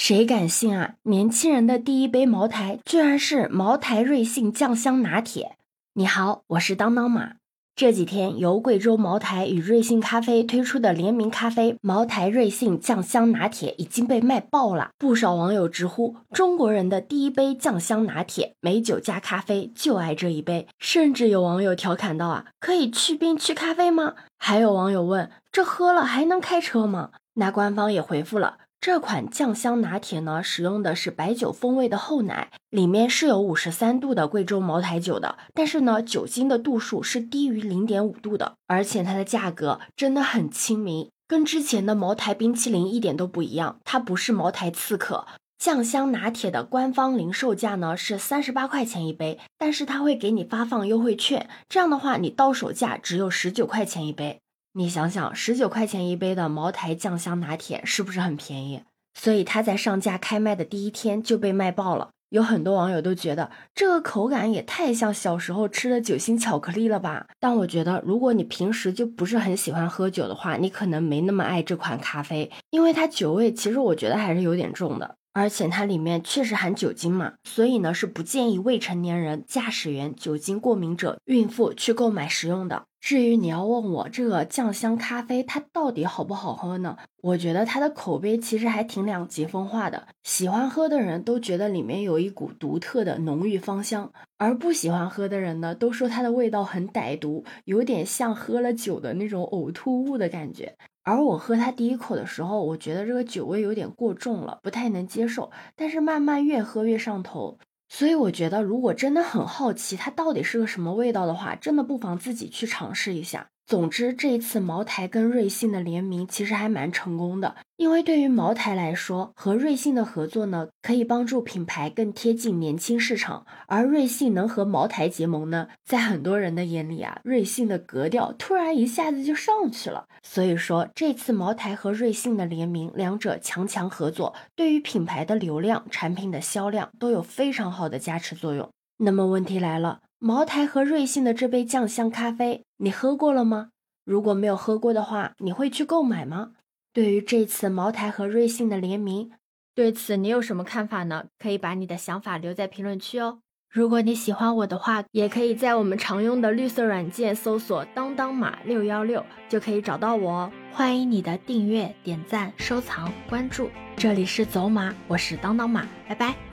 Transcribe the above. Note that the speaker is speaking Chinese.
谁敢信啊？年轻人的第一杯茅台居然是茅台瑞幸酱香拿铁！你好，我是当当马。这几天由贵州茅台与瑞幸咖啡推出的联名咖啡茅台瑞幸酱香拿铁已经被卖爆了。不少网友直呼中国人的第一杯酱香拿铁，美酒加咖啡就爱这一杯。甚至有网友调侃道啊，可以去冰去咖啡吗？还有网友问，这喝了还能开车吗？那官方也回复了。这款酱香拿铁呢，使用的是白酒风味的厚奶，里面是有五十三度的贵州茅台酒的，但是呢，酒精的度数是低于零点五度的，而且它的价格真的很亲民，跟之前的茅台冰淇淋一点都不一样，它不是茅台刺客。酱香拿铁的官方零售价呢是三十八块钱一杯，但是它会给你发放优惠券，这样的话你到手价只有十九块钱一杯。你想想，十九块钱一杯的茅台酱香拿铁是不是很便宜？所以它在上架开卖的第一天就被卖爆了。有很多网友都觉得这个口感也太像小时候吃的酒心巧克力了吧？但我觉得，如果你平时就不是很喜欢喝酒的话，你可能没那么爱这款咖啡，因为它酒味其实我觉得还是有点重的，而且它里面确实含酒精嘛，所以呢是不建议未成年人、驾驶员、酒精过敏者、孕妇去购买食用的。至于你要问我这个酱香咖啡它到底好不好喝呢？我觉得它的口碑其实还挺两极分化的。喜欢喝的人都觉得里面有一股独特的浓郁芳香，而不喜欢喝的人呢，都说它的味道很歹毒，有点像喝了酒的那种呕吐物的感觉。而我喝它第一口的时候，我觉得这个酒味有点过重了，不太能接受。但是慢慢越喝越上头。所以我觉得，如果真的很好奇它到底是个什么味道的话，真的不妨自己去尝试一下。总之，这一次茅台跟瑞幸的联名其实还蛮成功的，因为对于茅台来说，和瑞幸的合作呢，可以帮助品牌更贴近年轻市场；而瑞幸能和茅台结盟呢，在很多人的眼里啊，瑞幸的格调突然一下子就上去了。所以说，这次茅台和瑞幸的联名，两者强强合作，对于品牌的流量、产品的销量都有非常好的加持作用。那么问题来了。茅台和瑞幸的这杯酱香咖啡，你喝过了吗？如果没有喝过的话，你会去购买吗？对于这次茅台和瑞幸的联名，对此你有什么看法呢？可以把你的想法留在评论区哦。如果你喜欢我的话，也可以在我们常用的绿色软件搜索“当当马六幺六”，就可以找到我哦。欢迎你的订阅、点赞、收藏、关注。这里是走马，我是当当马，拜拜。